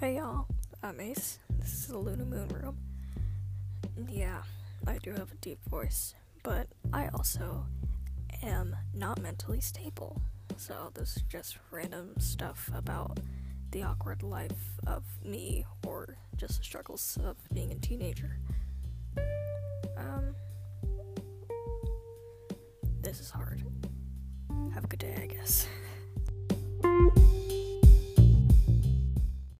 Hey y'all, uh, I'm Ace. This is the Luna Moon Room. Yeah, I do have a deep voice, but I also am not mentally stable. So this is just random stuff about the awkward life of me or just the struggles of being a teenager. Um, this is hard. Have a good day, I guess.